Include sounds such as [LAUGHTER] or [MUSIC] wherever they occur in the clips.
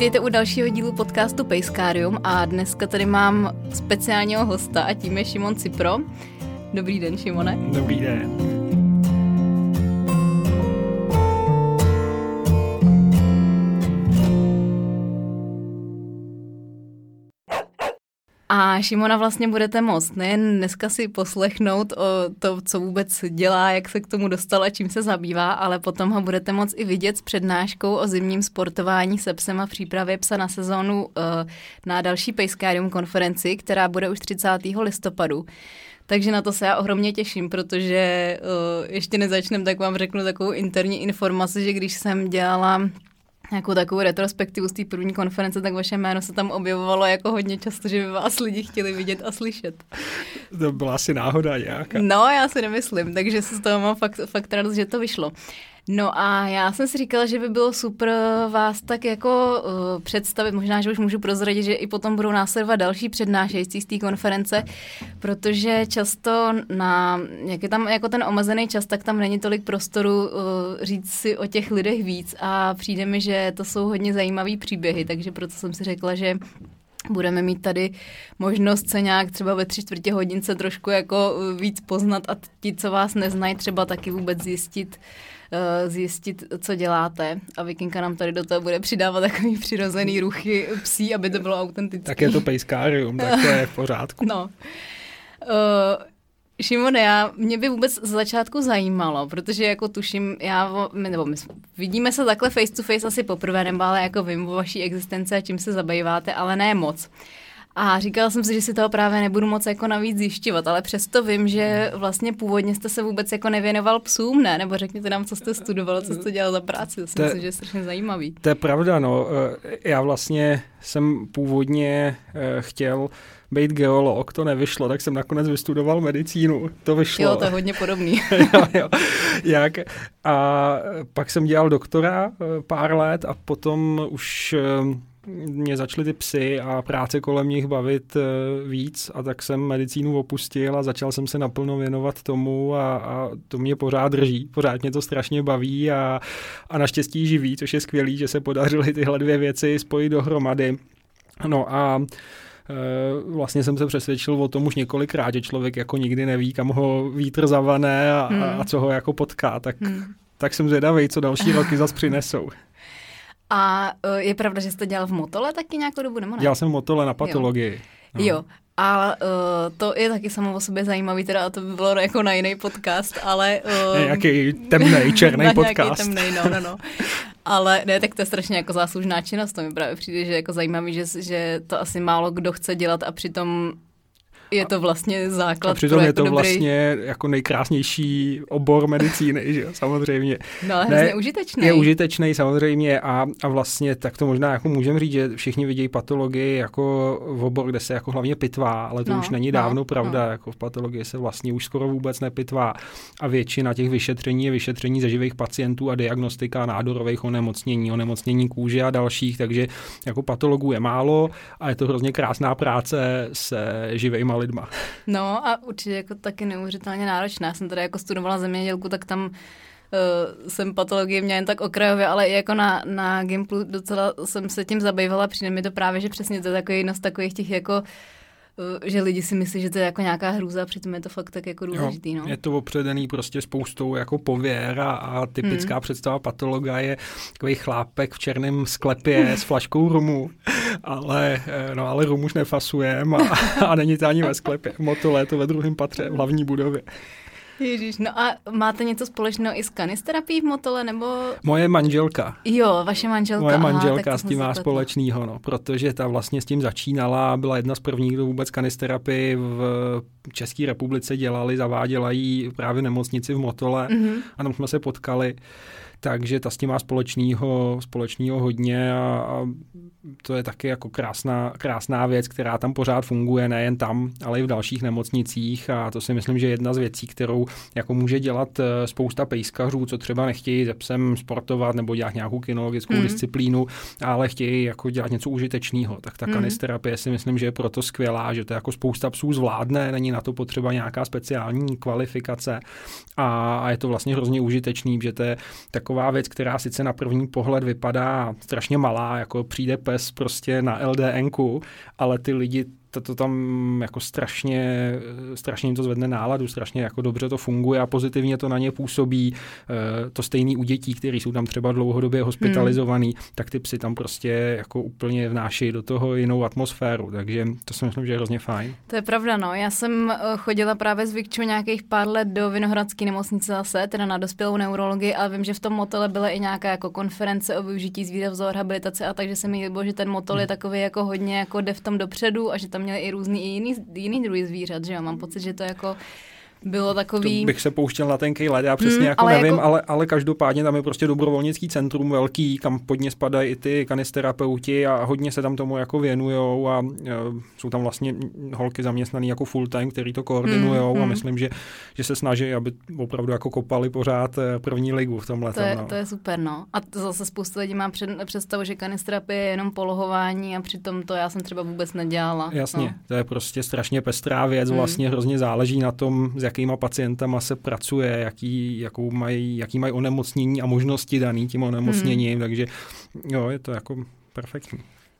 Vítejte u dalšího dílu podcastu Pejskárium a dneska tady mám speciálního hosta a tím je Šimon Cipro. Dobrý den, Šimone. Dobrý den. Šimona vlastně budete moct nejen dneska si poslechnout o to, co vůbec dělá, jak se k tomu dostala, čím se zabývá, ale potom ho budete moct i vidět s přednáškou o zimním sportování se psem a přípravě psa na sezónu eh, na další Pejskárium konferenci, která bude už 30. listopadu. Takže na to se já ohromně těším, protože uh, ještě nezačnem, tak vám řeknu takovou interní informaci, že když jsem dělala nějakou takovou retrospektivu z té první konference, tak vaše jméno se tam objevovalo jako hodně často, že by vás lidi chtěli vidět a slyšet. To byla asi náhoda nějaká. No, já si nemyslím, takže se z toho mám fakt, fakt radost, že to vyšlo. No a já jsem si říkala, že by bylo super vás tak jako uh, představit, možná, že už můžu prozradit, že i potom budou následovat další přednášející z té konference, protože často na, jak je tam jako ten omezený čas, tak tam není tolik prostoru uh, říct si o těch lidech víc. A přijde mi, že to jsou hodně zajímavé příběhy, takže proto jsem si řekla, že budeme mít tady možnost se nějak třeba ve tři čtvrtě hodince trošku jako víc poznat a ti, co vás neznají, třeba taky vůbec zjistit, Eh, zjistit, co děláte a Vikinka nám tady do toho bude přidávat takový přirozený ruchy psí, aby to bylo autentické. Tak je to pejskárium, tak to je v pořádku. No. Uh, Šimone, já, mě by vůbec z začátku zajímalo, protože jako tuším, já, nebo my vidíme se takhle face to face asi poprvé, nebo ale jako vím o vaší existence a čím se zabýváte, ale ne moc. A říkala jsem si, že si toho právě nebudu moc jako navíc zjišťovat, ale přesto vím, že vlastně původně jste se vůbec jako nevěnoval psům, ne? Nebo řekněte nám, co jste studoval, co jste dělal za práci. To si myslím, že je strašně zajímavý. To je pravda, no. Eh, já vlastně jsem původně eh, chtěl být geolog, to nevyšlo, tak jsem nakonec vystudoval medicínu, to vyšlo. Jo, to je hodně podobný. [LAUGHS] jo, jo. Jak? A pak jsem dělal doktora eh, pár let a potom už mě začaly ty psy a práce kolem nich bavit eh, víc a tak jsem medicínu opustil a začal jsem se naplno věnovat tomu a, a to mě pořád drží, pořád mě to strašně baví a, a naštěstí živí, což je skvělý, že se podařily tyhle dvě věci spojit dohromady. No a eh, vlastně jsem se přesvědčil o tom už několikrát, že člověk jako nikdy neví, kam ho vítr zavane a, hmm. a co ho jako potká, tak, hmm. tak jsem zvědavý, co další roky zase přinesou. A uh, je pravda, že jste dělal v Motole taky nějakou dobu, nebo ne? Dělal jsem v Motole na patologii. Jo. No. Jo, a uh, to je taky samo o sobě zajímavý, teda to by bylo jako na jiný podcast, ale... [LAUGHS] Uh, nějaký temný, [LAUGHS] černý podcast. Nějaký temný, no, no, no. Ale ne, tak to je strašně jako záslužná činnost, to mi právě přijde, že jako zajímavý, že, že to asi málo kdo chce dělat a přitom je to vlastně základ. A přitom je jako to dobrý... vlastně jako nejkrásnější obor medicíny, [LAUGHS] že samozřejmě. No ale hrozně užitečný. Je užitečný samozřejmě a, a vlastně tak to možná jako můžeme říct, že všichni vidějí patologii jako v obor, kde se jako hlavně pitvá, ale to no, už není no, dávno no, pravda, no. jako v patologii se vlastně už skoro vůbec nepitvá a většina těch vyšetření je vyšetření ze živých pacientů a diagnostika nádorových onemocnění, onemocnění kůže a dalších, takže jako patologů je málo a je to hrozně krásná práce se živými lidma. No a určitě jako taky neuvěřitelně náročná. Já jsem tady jako studovala zemědělku, tak tam uh, jsem patologie měla jen tak okrajově, ale i jako na, na Gimplu docela jsem se tím zabývala. Přijde mi to právě, že přesně to je jedno z takových těch jako uh, že lidi si myslí, že to je jako nějaká hrůza, přitom je to fakt tak jako důležitý. No. Je to opředený prostě spoustou jako pověr a, a typická hmm. představa patologa je takový chlápek v černém sklepě s flaškou rumu, ale, eh, no, ale rum už nefasujeme a, a není to ani ve sklepě. Motole je to ve druhém patře v hlavní budově. Ježíš, no a máte něco společného i s kanisterapií v Motole, nebo? Moje manželka. Jo, vaše manželka. Moje manželka aha, s tím má společného, no, protože ta vlastně s tím začínala, byla jedna z prvních, kdo vůbec kanisterapii v České republice dělali, zaváděla ji právě v nemocnici v Motole mm-hmm. a tam jsme se potkali takže ta s tím má společného, společného hodně a, a to je taky jako krásná, krásná věc, která tam pořád funguje, nejen tam, ale i v dalších nemocnicích a to si myslím, že je jedna z věcí, kterou jako může dělat eh, spousta pejskařů, co třeba nechtějí ze psem sportovat nebo dělat nějakou kinologickou mm. disciplínu, ale chtějí jako dělat něco užitečného. Tak ta mm. kanisterapie si myslím, že je proto skvělá, že to jako spousta psů zvládne, není na to potřeba nějaká speciální kvalifikace a, a je to vlastně hrozně užitečný, že to je tak taková věc, která sice na první pohled vypadá strašně malá, jako přijde pes prostě na LDNku, ale ty lidi to, to tam jako strašně, strašně jim to zvedne náladu, strašně jako dobře to funguje a pozitivně to na ně působí. Eh, to stejný u dětí, kteří jsou tam třeba dlouhodobě hospitalizovaný, hmm. tak ty psy tam prostě jako úplně vnáší do toho jinou atmosféru, takže to si myslím, že je hrozně fajn. To je pravda, no. Já jsem eh, chodila právě s Vikčou nějakých pár let do Vinohradské nemocnice zase, teda na dospělou neurologii, ale vím, že v tom motele byla i nějaká jako konference o využití zvířat v rehabilitace a takže se mi líbilo, že ten motel hmm. je takový jako hodně jako jde v tom dopředu a že tam tam měli i různý i jiný, jiný druhy zvířat, že jo? Mám pocit, že to jako bylo takový... To bych se pouštěl na tenký led, já přesně hmm, jako ale nevím, jako... ale, ale každopádně tam je prostě dobrovolnický centrum velký, kam pod ně spadají i ty kanisterapeuti a hodně se tam tomu jako věnujou a, a jsou tam vlastně holky zaměstnané jako full time, který to koordinujou hmm, a hmm. myslím, že, že se snaží, aby opravdu jako kopali pořád eh, první ligu v tomhle. To je, no. to je super, no. A to zase spousta lidí má před, představu, že kanisterapie je jenom polohování a přitom to já jsem třeba vůbec nedělala. Jasně, no. to je prostě strašně pestrá věc, hmm. vlastně hrozně záleží na tom, z jakýma pacientama se pracuje, jaký, jakou mají, jaký mají onemocnění a možnosti daný tím onemocněním, hmm. takže jo, je to jako perfektní.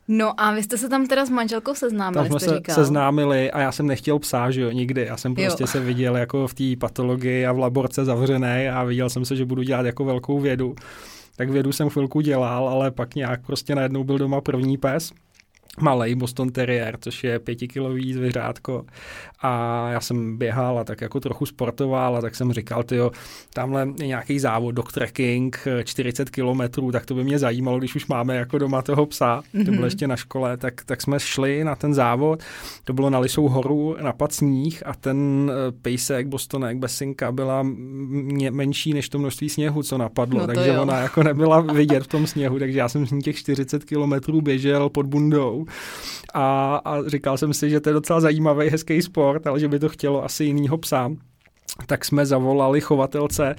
No a vy jste se tam teda s manželkou seznámili, Tam jsme se říkal. seznámili a já jsem nechtěl psa, že jo, nikdy. Já jsem prostě jo. se viděl jako v té patologii a v laborce zavřené a viděl jsem se, že budu dělat jako velkou vědu. Tak vědu jsem chvilku dělal, ale pak nějak prostě najednou byl doma první pes malý Boston Terrier, což je pětikilový zvěřátko. A já jsem běhal a tak jako trochu sportoval a tak jsem říkal, jo, tamhle je nějaký závod, dog trekking, 40 kilometrů, tak to by mě zajímalo, když už máme jako doma toho psa, mm-hmm. to bylo mhm. ještě na škole, tak, tak jsme šli na ten závod, to bylo na Lisou horu, na sníh a ten eh, pejsek, Bostonek, Besinka byla mě, menší než to množství sněhu, co napadlo, no takže jo. ona jako nebyla vidět v tom sněhu, takže já jsem s ní těch 40 kilometrů běžel pod bundou a, a říkal jsem si, že to je docela zajímavý, hezký sport, ale že by to chtělo asi jinýho psa tak jsme zavolali chovatelce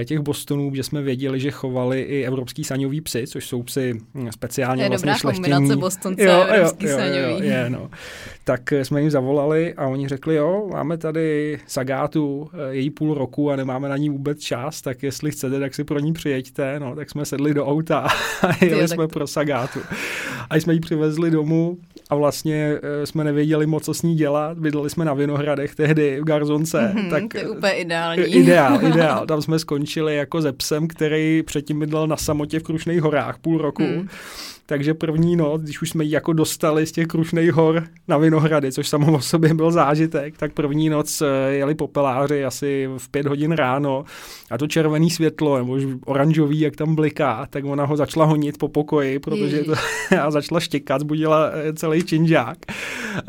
eh, těch Bostonů, že jsme věděli, že chovali i evropský saňový psy, což jsou psy hm, speciálně je vlastně dobrá kombinace Bostonce jo, a evropský jo, saňový. Jo, jo, je, no. Tak eh, jsme jim zavolali a oni řekli, jo, máme tady Sagátu, eh, její půl roku a nemáme na ní vůbec čas, tak jestli chcete, tak si pro ní přijeďte. No, tak jsme sedli do auta [LAUGHS] a jeli jo, jsme tak... pro Sagátu. A jsme ji přivezli domů a vlastně jsme nevěděli moc, co s ní dělat. Bydleli jsme na Vinohradech tehdy v Garzonce. Mm-hmm, tak úplně ideální. Ideál, ideál. Tam jsme skončili jako ze psem, který předtím bydlel na samotě v Krušných horách půl roku. Hmm. Takže první noc, když už jsme ji jako dostali z těch Krušných hor na Vinohrady, což samo o sobě byl zážitek, tak první noc eh, jeli popeláři asi v pět hodin ráno a to červené světlo, nebo už oranžový, jak tam bliká, tak ona ho začala honit po pokoji, protože to, [LAUGHS] a začala štěkat, zbudila eh, celý činžák.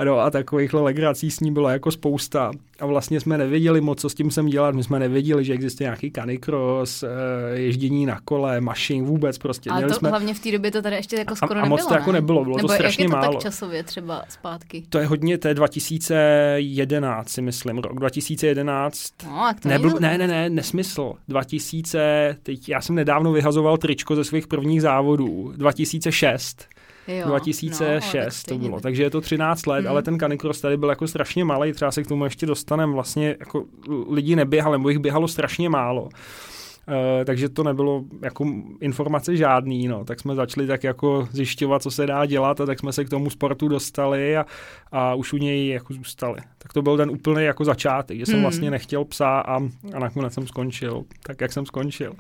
No a takovýchhle legrací s ní bylo jako spousta. A vlastně jsme nevěděli moc, co s tím jsem dělat. My jsme nevěděli, že existuje nějaký canicross, eh, ježdění na kole, mašin, vůbec prostě. Ale to jsme... hlavně v té době to tady ještě jako skoro a, a moc nebylo, to jako nebylo, bylo Nebo to strašně jak je to málo. tak časově třeba zpátky? To je hodně, to je 2011, si myslím, rok 2011. No, a to nebyl, ne, ne, ne, nesmysl. 2000, teď já jsem nedávno vyhazoval tričko ze svých prvních závodů. 2006. Jo, 2006 no, to bylo, takže je to 13 let, hmm. ale ten canicross tady byl jako strašně malý, třeba se k tomu ještě dostaneme, vlastně jako lidi neběhali, nebo jich běhalo strašně málo. Uh, takže to nebylo jako informace žádný, no. tak jsme začali tak jako zjišťovat, co se dá dělat a tak jsme se k tomu sportu dostali a, a už u něj jako zůstali. Tak to byl ten úplný jako začátek, že jsem hmm. vlastně nechtěl psa a, a nakonec jsem skončil tak, jak jsem skončil.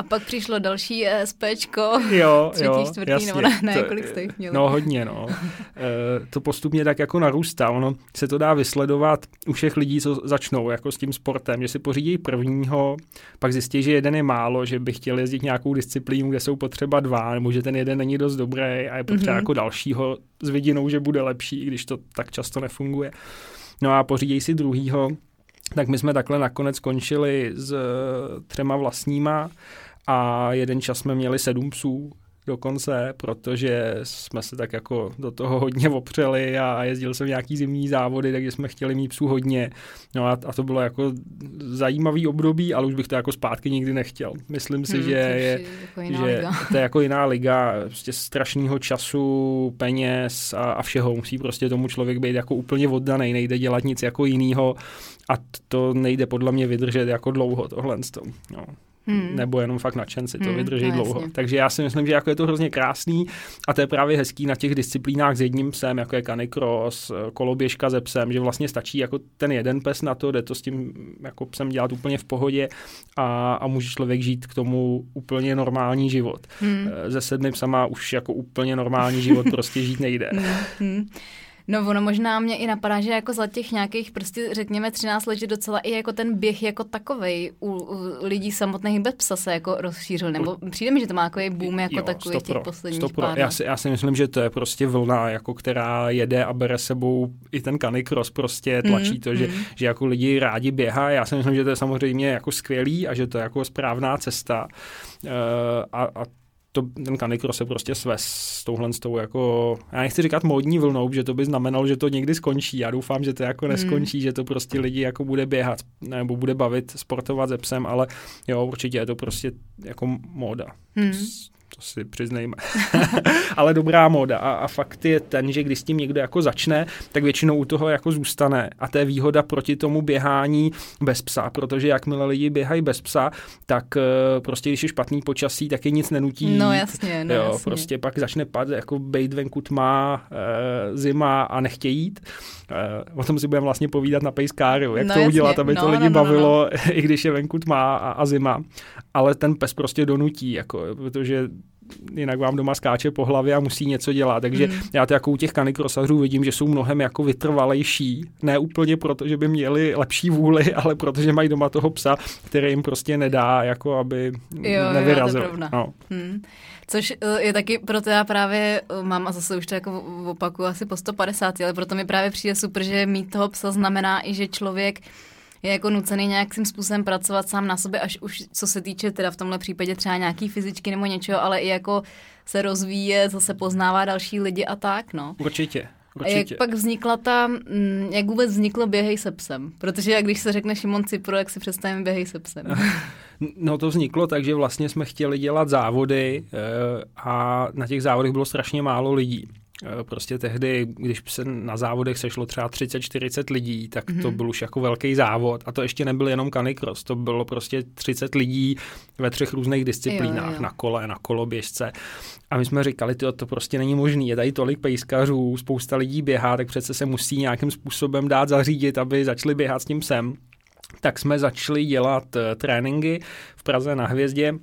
A pak přišlo další SPčko, jo, [LAUGHS] třetí, jo, čtvrtý, jasně, nebo ne, ne to, kolik jste jich měli? No hodně, no. [LAUGHS] e, to postupně tak jako narůstá. Ono se to dá vysledovat u všech lidí, co začnou jako s tím sportem, že si pořídí prvního, pak zjistí, že jeden je málo, že by chtěli jezdit nějakou disciplínu, kde jsou potřeba dva, nebo že ten jeden není dost dobrý a je potřeba mm-hmm. jako dalšího s vidinou, že bude lepší, když to tak často nefunguje. No a pořídí si druhýho, tak my jsme takhle nakonec skončili s třema vlastníma a jeden čas jsme měli sedm psů dokonce, protože jsme se tak jako do toho hodně opřeli a jezdil jsem nějaký zimní závody, takže jsme chtěli mít psů hodně. No a, a to bylo jako zajímavý období, ale už bych to jako zpátky nikdy nechtěl. Myslím si, hmm, že, je, jako že to je jako jiná liga, prostě strašného času, peněz a, a všeho. Musí prostě tomu člověk být jako úplně oddaný, nejde dělat nic jako jinýho a to nejde podle mě vydržet jako dlouho tohle. No. Hmm. nebo jenom fakt nadšenci, to hmm, vydrží no, dlouho. Jasně. Takže já si myslím, že jako je to hrozně krásný a to je právě hezký na těch disciplínách s jedním psem, jako je canicross, koloběžka ze psem, že vlastně stačí jako ten jeden pes na to, jde to s tím jako psem dělat úplně v pohodě a, a může člověk žít k tomu úplně normální život. Hmm. Ze sedmi psama už jako úplně normální život prostě žít nejde. Hmm. No ono možná mě i napadá, že jako za těch nějakých prostě řekněme 13 let, že docela i jako ten běh jako takovej u, u lidí samotných bez psa se jako rozšířil, nebo přijde mi, že to má jako boom jako jo, takový těch posledních stopro. pár já si, já si myslím, že to je prostě vlna, jako která jede a bere sebou i ten canicross prostě tlačí mm, to, že, mm. že jako lidi rádi běhá. Já si myslím, že to je samozřejmě jako skvělý a že to je jako správná cesta. Uh, a, a to, ten Canicross se prostě svez s touhle s tou jako, já nechci říkat módní vlnou, že to by znamenalo, že to někdy skončí. Já doufám, že to jako hmm. neskončí, hmm. že to prostě lidi jako bude běhat nebo bude bavit, sportovat se psem, ale jo, určitě je to prostě jako móda. Hmm to si přiznejme. [LAUGHS] Ale dobrá moda. A, a fakt je ten, že když s tím někdo jako začne, tak většinou u toho jako zůstane. A to je výhoda proti tomu běhání bez psa, protože jakmile lidi běhají bez psa, tak uh, prostě když je špatný počasí, tak je nic nenutí. No jasně, no jo, jasně. prostě pak začne pad, jako bejt venku tma, uh, zima a nechtějí jít. Uh, o tom si budeme vlastně povídat na Pejskáriu, jak no, to jasně. udělat, aby no, to lidi no, no, bavilo, no, [LAUGHS] no. i když je venku tma a, a zima. Ale ten pes prostě donutí, jako, protože jinak vám doma skáče po hlavě a musí něco dělat. Takže hmm. já to jako u těch kanikrosařů vidím, že jsou mnohem jako vytrvalejší. Ne úplně proto, že by měli lepší vůli, [LAUGHS] ale protože mají doma toho psa, který jim prostě nedá, jako aby jo, nevyrazil. Jo, no. hmm. Což eh, je taky, proto já právě eh, mám, a zase už to jako opakuju asi po 150, ale proto mi právě přijde super, že mít toho psa znamená i, že člověk je jako nucený nějakým způsobem pracovat sám na sobě, až už co se týče teda v tomhle případě třeba nějaký fyzičky nebo něčeho, ale i jako se rozvíje, zase poznává další lidi a tak, no. Určitě. Určitě. A jak pak vznikla ta, mm, jak vůbec vzniklo Běhej se psem? Protože jak když se řekne Šimon Cipro, jak si představíme Běhej se psem? [LAUGHS] No to vzniklo tak, že vlastně jsme chtěli dělat závody eh, a na těch závodech bylo strašně málo lidí. Eh, prostě tehdy, když se na závodech sešlo třeba 30-40 lidí, tak mm-hmm. to mhm. byl už jako velký závod. A to ještě nebyl jenom canicross, to bylo prostě 30 lidí ve třech různých disciplínách, jo, jo. na kole, na koloběžce. A my jsme říkali, to, to prostě není možné. Je tady tolik pejskařů, spousta lidí běhá, tak přece se musí nějakým způsobem dát zařídit, aby začali běhat s tím sem. Tak jsme začali dělat uh, tréninky v Praze na Hvězdě,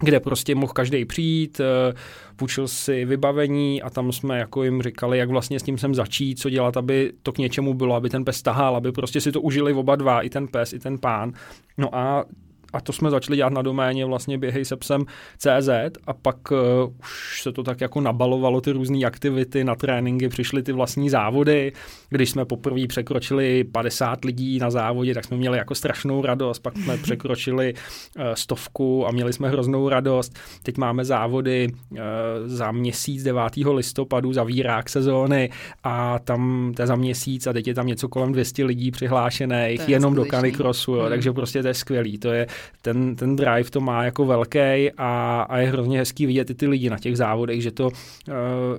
kde prostě mohl každý přijít, uh, půjčil si vybavení a tam jsme jako jim říkali, jak vlastně s tím sem začít, co dělat, aby to k něčemu bylo, aby ten pes tahal, aby prostě si to užili oba dva, i ten pes, i ten pán. No a a to jsme začali dělat na doméně vlastně běhej se psem CZ a pak uh, už se to tak jako nabalovalo ty různé aktivity na tréninky, přišly ty vlastní závody, když jsme poprvé překročili 50 lidí na závodě, tak jsme měli jako strašnou radost, pak jsme [LAUGHS] překročili uh, stovku a měli jsme hroznou radost. Teď máme závody uh, za měsíc 9. listopadu, zavírák sezóny a tam to je za měsíc a teď je tam něco kolem 200 lidí přihlášených jenom do canicrossu, hmm. takže prostě to je skvělý. To je ten, ten drive to má jako velký a, a je hrozně hezký vidět i ty lidi na těch závodech, že, to, uh,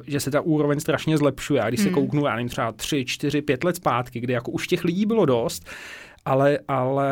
že se ta úroveň strašně zlepšuje. A když hmm. se kouknu, já nevím, třeba 3, 4, 5 let zpátky, kdy jako už těch lidí bylo dost, ale, ale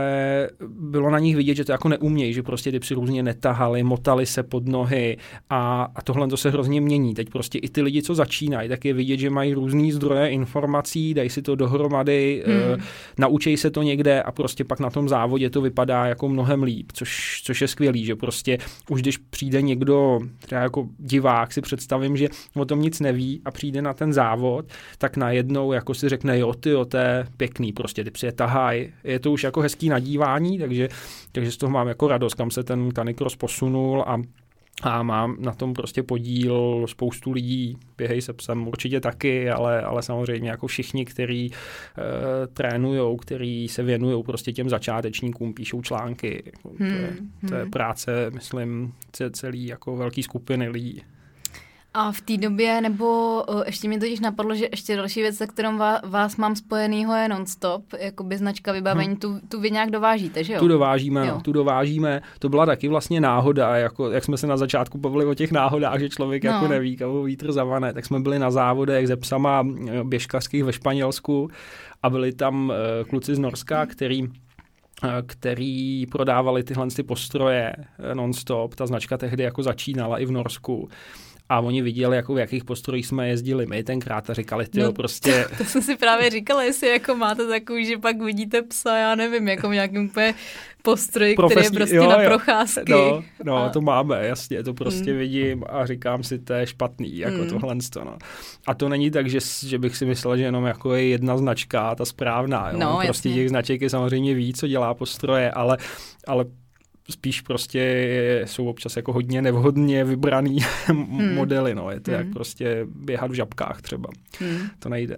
bylo na nich vidět, že to jako neumějí, že prostě ty psy různě netahali, motali se pod nohy a, a tohle to se hrozně mění. Teď prostě i ty lidi, co začínají, tak je vidět, že mají různý zdroje informací, dají si to dohromady, hmm. uh, naučí se to někde a prostě pak na tom závodě to vypadá jako mnohem líp, což, což je skvělý, že prostě už když přijde někdo, třeba jako divák si představím, že o tom nic neví a přijde na ten závod, tak najednou jako si řekne, jo, ty, jo, to je pěkný, prostě ty psy tahaj, je to už jako hezký nadívání, takže, takže z toho mám jako radost, kam se ten Canicross posunul a a mám na tom prostě podíl spoustu lidí, běhej se psem určitě taky, ale, ale samozřejmě jako všichni, kteří e, trénujou, kteří se věnují prostě těm začátečníkům, píšou články. Jako, hmm, to, je, to je hmm. práce, myslím, celý jako velký skupiny lidí. A v té době, nebo ještě mi totiž napadlo, že ještě další věc, se kterou vás, vás mám spojenýho je nonstop, jako by značka vybavení, hmm. tu, tu vy nějak dovážíte, že jo? Tu dovážíme, jo. No, tu dovážíme. To byla taky vlastně náhoda, jako, jak jsme se na začátku bavili o těch náhodách, že člověk no. jako neví, kam vítr zavane, tak jsme byli na závodech ze psama běžkařských ve Španělsku a byli tam uh, kluci z Norska, který který prodávali tyhle ty postroje non-stop. Ta značka tehdy jako začínala i v Norsku a oni viděli, jako v jakých postrojích jsme jezdili my tenkrát a říkali, ty no, prostě... To, [LAUGHS] to jsem si právě říkala, jestli jako máte takový, že pak vidíte psa, já nevím, jako v nějakém úplně postroj, Profesní, který je prostě jo, na jo. procházky. No, no a... to máme, jasně, to prostě hmm. vidím a říkám si, to je špatný, jako hmm. tohle. No. A to není tak, že, že bych si myslel, že jenom jako je jedna značka, ta správná. Jo? No, prostě jasně. těch značek je samozřejmě víc, co dělá postroje, ale, ale spíš prostě jsou občas jako hodně nevhodně vybraný [LAUGHS] hmm. modely, no. Je to hmm. jak prostě běhat v žabkách třeba. Hmm. To nejde.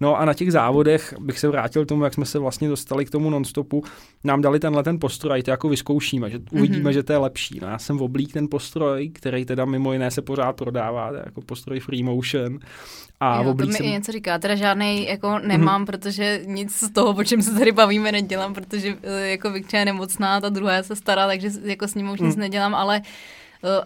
No a na těch závodech bych se vrátil k tomu, jak jsme se vlastně dostali k tomu nonstopu. Nám dali tenhle ten postroj, to jako vyzkoušíme, že uvidíme, hmm. že to je lepší. No já jsem oblík ten postroj, který teda mimo jiné se pořád prodává, to je jako postroj Free Motion a jo, to mi i něco říká, teda žádný jako nemám, mm-hmm. protože nic z toho, o čem se tady bavíme, nedělám, protože eh, jako Vikča je nemocná, ta druhá se stará, takže jako s ním už mm. nic nedělám, ale uh,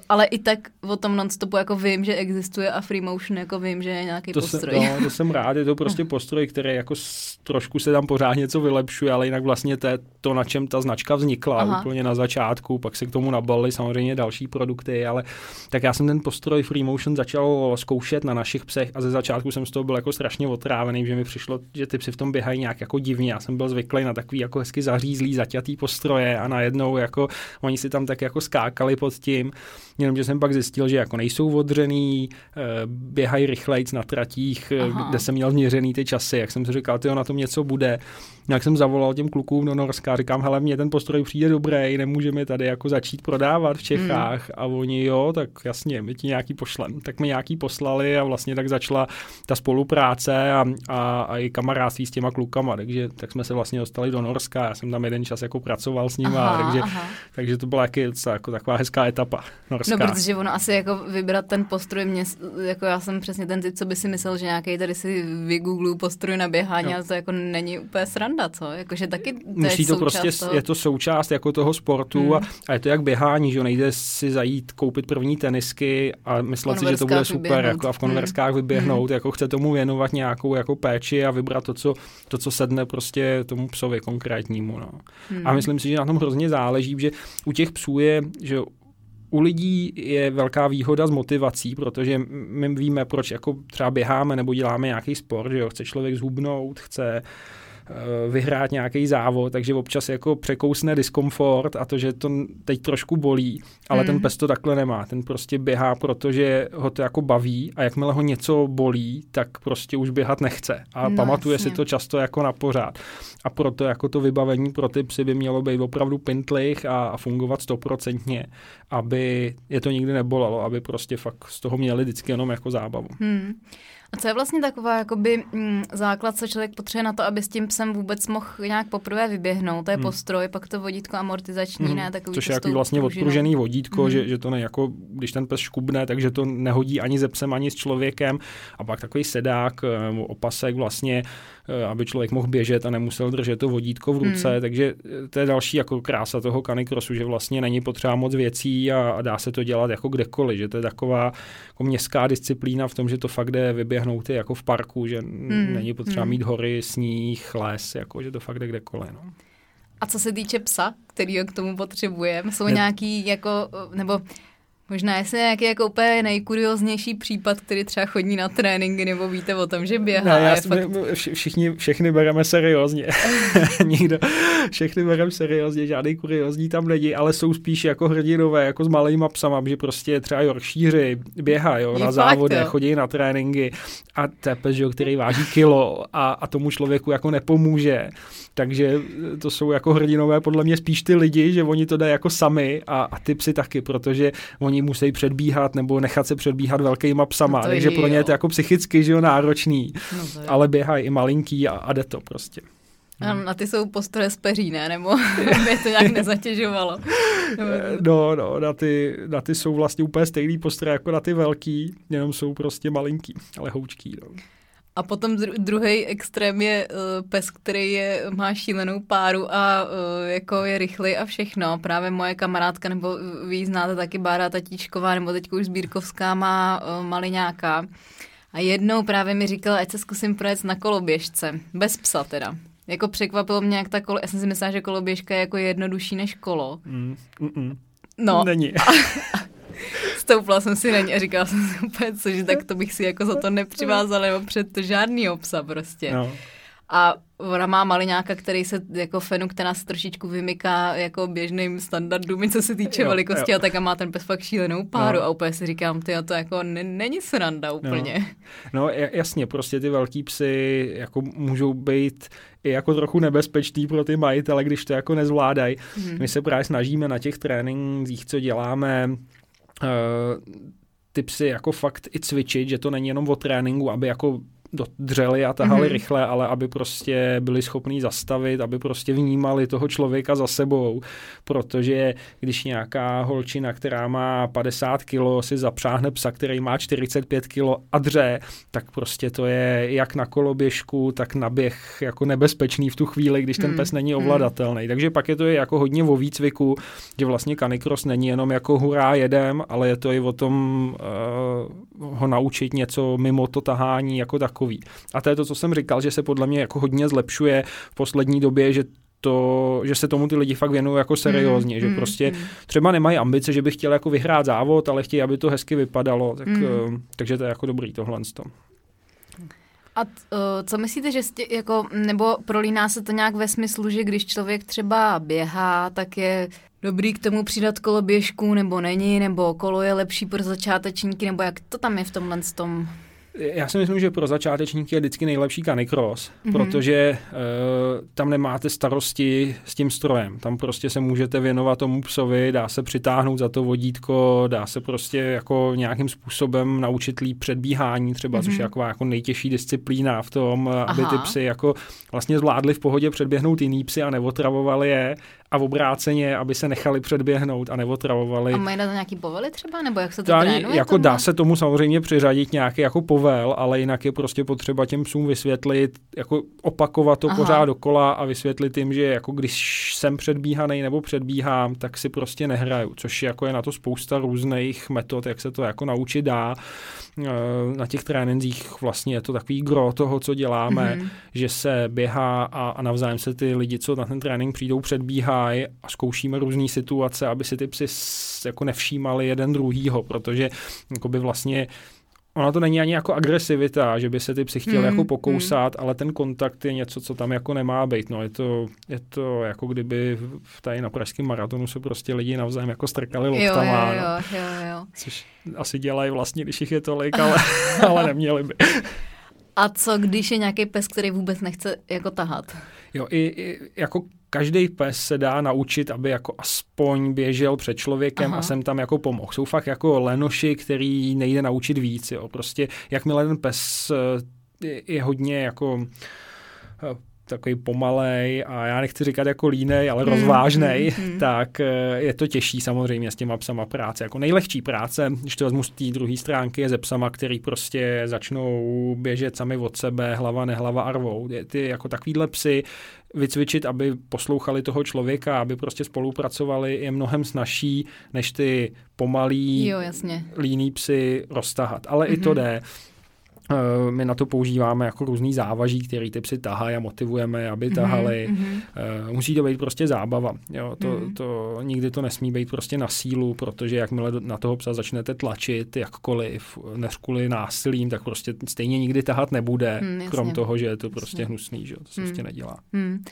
ale i tak o tom nonstopu jako vím, že existuje a free motion jako vím, že je nějaký to postroj. Se, no, to jsem rád, je to [LAUGHS] prostě postroj, který jako s, trošku se tam pořád něco vylepšuje, ale jinak vlastně to, to na čem ta značka vznikla Aha. úplně na začátku, pak se k tomu nabalili samozřejmě další produkty, ale tak já jsem ten postroj free motion začal zkoušet na našich psech a ze začátku jsem z toho byl jako strašně otrávený, že mi přišlo, že ty psy v tom běhají nějak jako divně. Já jsem byl zvyklý na takový jako hezky zařízlý, zaťatý postroje a najednou jako oni si tam tak jako skákali pod tím Jenomže jsem pak zjistil, že jako nejsou odřený, eh, běhají rychlejc na tratích, eh, Aha. kde jsem měl změřený ty časy, jak jsem si říkal, ty na tom něco bude. Jak jsem zavolal těm klukům do Norska, říkám, hele, mně ten postroj přijde dobrý, nemůžeme tady jako začít prodávat v Čechách. Hmm. A oni, jo, tak jasně, my ti nějaký pošlem. Tak mi nějaký poslali a vlastně tak začala ta spolupráce a, a, a i kamarádství s těma klukama, takže tak jsme se vlastně dostali do Norska, já jsem tam jeden čas jako pracoval s nimi, takže, takže to byla jaký, jako taková hezká etapa norská. No, protože ono asi jako vybrat ten postroj, mě, jako já jsem přesně ten typ, co by si myslel, že nějaký tady si vygooglu postroj na běhání, no. ale to jako není úplně sranda sranda, co? Jakože taky to Musí je to prostě, toho... je to součást jako toho sportu hmm. a, a, je to jak běhání, že nejde si zajít koupit první tenisky a myslet si, že to bude super jako a v konverskách hmm. vyběhnout, hmm. jako chce tomu věnovat nějakou jako péči a vybrat to, co, to, co sedne prostě tomu psovi konkrétnímu. No. Hmm. A myslím si, že na tom hrozně záleží, že u těch psů je, že u lidí je velká výhoda s motivací, protože my víme, proč jako třeba běháme nebo děláme nějaký sport, že jo, chce člověk zhubnout, chce Eh, vyhrát nějaký závod, takže občas jako překousne diskomfort a to, že to teď trošku bolí, ale hmm. ten pes to takhle nemá. Ten prostě běhá, protože ho to jako baví a jakmile ho něco bolí, tak prostě už běhat nechce a no, pamatuje jasně. si to často jako na pořád. A proto jako to vybavení pro ty psy by mělo být opravdu pintlich a, a fungovat stoprocentně, aby je to nikdy nebolalo, aby prostě fakt z toho měli vždycky jenom jako zábavu. Hmm. Co je vlastně taková jakoby, mm, základ, co člověk potřebuje na to, aby s tím psem vůbec mohl nějak poprvé vyběhnout? To je hmm. postroj, pak to vodítko amortizační, hmm. ne? Takový Což je jako vlastně odpružený vodítko, hmm. že, že to ne jako, když ten pes škubne, takže to nehodí ani ze psem, ani s člověkem. A pak takový sedák, eh, opasek vlastně, Eh, aby člověk mohl běžet a nemusel držet to vodítko v ruce, hmm. takže eh, to je další jako krása toho kanikrosu, že vlastně není potřeba moc věcí a, a dá se to dělat jako kdekoliv, že to je taková jako městská disciplína v tom, že to fakt jde vyběhnout jako v parku, že hmm. není potřeba hmm. mít hory, sníh, les, jako, že to fakt jde kdekoliv. No. A co se týče psa, který k tomu potřebujeme, jsou ne... nějaký jako, nebo Možná jestli nějaký jako úplně nejkurioznější případ, který třeba chodí na tréninky, nebo víte o tom, že běhá. Ne, já fakt... všichni, všechny bereme seriózně. [LAUGHS] Nikdo, všechny bereme seriózně, žádný kuriozní tam není, ale jsou spíš jako hrdinové, jako s malýma psama, že prostě třeba Yorkshireři běhají jo, na závody, chodí na tréninky a to je pes, který váží kilo a, a tomu člověku jako nepomůže. Takže to jsou jako hrdinové podle mě spíš ty lidi, že oni to dají jako sami a, a ty psy taky, protože oni musí předbíhat nebo nechat se předbíhat velkýma psama, no takže pro ně je to jako psychicky že jo, náročný, no ale běhají i malinký a, a jde to prostě. A na ty jsou postroje z peří, ne? Nebo [LAUGHS] by to nějak nezatěžovalo? [LAUGHS] No, no, na ty, na ty jsou vlastně úplně stejný postroje jako na ty velký, jenom jsou prostě malinký, ale houčký. No. A potom druhý extrém je uh, pes, který je, má šílenou páru a uh, jako je rychlý a všechno. Právě moje kamarádka, nebo vy znáte taky Bára Tatíčková, nebo teď už Sbírkovská má uh, maliňáka. A jednou právě mi říkala, ať se zkusím projet na koloběžce. Bez psa teda. Jako překvapilo mě, jak ta kolo, já jsem si myslela, že koloběžka je jako jednodušší než kolo. Mm, mm, mm. No. Není. [LAUGHS] [LAUGHS] Stoupla jsem si na ně a říkala jsem si úplně, cože, tak to bych si jako za to nepřivázala nebo před to žádný obsa prostě. No. A ona má maliňáka, který se jako fenu, která se trošičku vymyká jako běžným standardům, co se týče jo, velikosti, jo. a tak a má ten pes fakt šílenou páru no. a úplně si říkám, ty to jako není sranda úplně. No. no jasně, prostě ty velký psy jako můžou být i jako trochu nebezpečný pro ty majitele, když to jako nezvládají. Hmm. My se právě snažíme na těch trénincích, co děláme, ty psy jako fakt i cvičit, že to není jenom o tréninku, aby jako dodřeli a tahali mm-hmm. rychle, ale aby prostě byli schopní zastavit, aby prostě vnímali toho člověka za sebou, protože když nějaká holčina, která má 50 kilo, si zapřáhne psa, který má 45 kilo a dře, tak prostě to je jak na koloběžku, tak na běh jako nebezpečný v tu chvíli, když ten mm. pes není mhm. ovladatelný. Takže pak je to jako hodně o výcviku, že vlastně kanikros není jenom jako hurá jedem, ale je to i o tom uh, ho naučit něco mimo to tahání jako takový takový. A to je to, co jsem říkal, že se podle mě jako hodně zlepšuje v poslední době, že to, že se tomu ty lidi fakt věnují jako seriózně, mm, že mm, prostě mm. třeba nemají ambice, že by chtěli jako vyhrát závod, ale chtějí, aby to hezky vypadalo, tak, mm. uh, takže to je jako dobrý tohle. A t, uh, co myslíte, že jste, jako, nebo prolíná se to nějak ve smyslu, že když člověk třeba běhá, tak je dobrý k tomu přidat koloběžku, nebo není, nebo kolo je lepší pro začátečníky, nebo jak to tam je v tomhle tom? Já si myslím, že pro začátečníky je vždycky nejlepší canicross, mm-hmm. protože uh, tam nemáte starosti s tím strojem. Tam prostě se můžete věnovat tomu psovi, dá se přitáhnout za to vodítko, dá se prostě jako nějakým způsobem naučit líp předbíhání třeba, mm-hmm. což je mhm. jako, jako nejtěžší disciplína v tom, Aha. aby ty psy jako vlastně zvládli v pohodě předběhnout jiný psy a neotravovali je a v obráceně, aby se nechali předběhnout a neotravovali. A mají na to nějaký povely třeba, nebo jak se to trénuje? Jako dá se tomu samozřejmě přiřadit nějaký jako povel, ale jinak je prostě potřeba těm psům vysvětlit, jako opakovat to Aha. pořád dokola a vysvětlit jim, že jako když jsem předbíhaný nebo předbíhám, tak si prostě nehraju, což jako je na to spousta různých metod, jak se to jako naučit dá. Eh, na těch trénincích vlastně je to takový gro toho, co děláme, mm-hmm. že se běhá a, a navzájem se ty lidi, co na ten trénink přijdou, předbíhají a zkoušíme různé situace, aby si ty psy jako nevšímali jeden druhýho, protože by vlastně Ona to není ani jako agresivita, že by se ty psy chtěl mm, jako pokousat, mm. ale ten kontakt je něco, co tam jako nemá být. No, je, to, je to jako kdyby v tady na pražském maratonu se prostě lidi navzájem jako strkali loktama. Jo, jo, jo, jo, jo. Což asi dělají vlastně, když jich je tolik, ale, [LAUGHS] ale neměli by. A co, když je nějaký pes, který vůbec nechce jako tahat? Jo, i, i jako každý pes se dá naučit, aby jako aspoň běžel před člověkem Aha. a jsem tam jako pomohl. Jsou fakt jako lenoši, který nejde naučit víc. Jo. Prostě jakmile ten pes eh, je, je hodně jako eh, takový pomalej a já nechci říkat jako línej, ale mm, rozvážnej, mm, mm. [LAUGHS] tak eh, je to těžší samozřejmě s těma psama práce. Jako nejlehčí práce, když to vezmu z té druhé stránky, je ze psama, který prostě začnou běžet sami od sebe, hlava, nehlava a rvou. Ty jako takovýhle psy vycvičit, aby poslouchali toho člověka, aby prostě spolupracovali, je mnohem snažší, než ty pomalý, jo, jasně. líný psy roztahat. Ale mm-hmm. i to mhm. jde. Eh, my na to používáme jako různý závaží, který ty psy tahají a motivujeme, aby mhm, tahali. Mm-hmm. Musí to být prostě zábava. Jo? To, mm. to, nikdy to nesmí být prostě na sílu, protože jakmile na toho psa začnete tlačit jakkoliv, než kvůli násilím, tak prostě stejně nikdy tahat nebude, mm, krom toho, že je to prostě jasně. hnusný, že to se mm. prostě nedělá. Mm.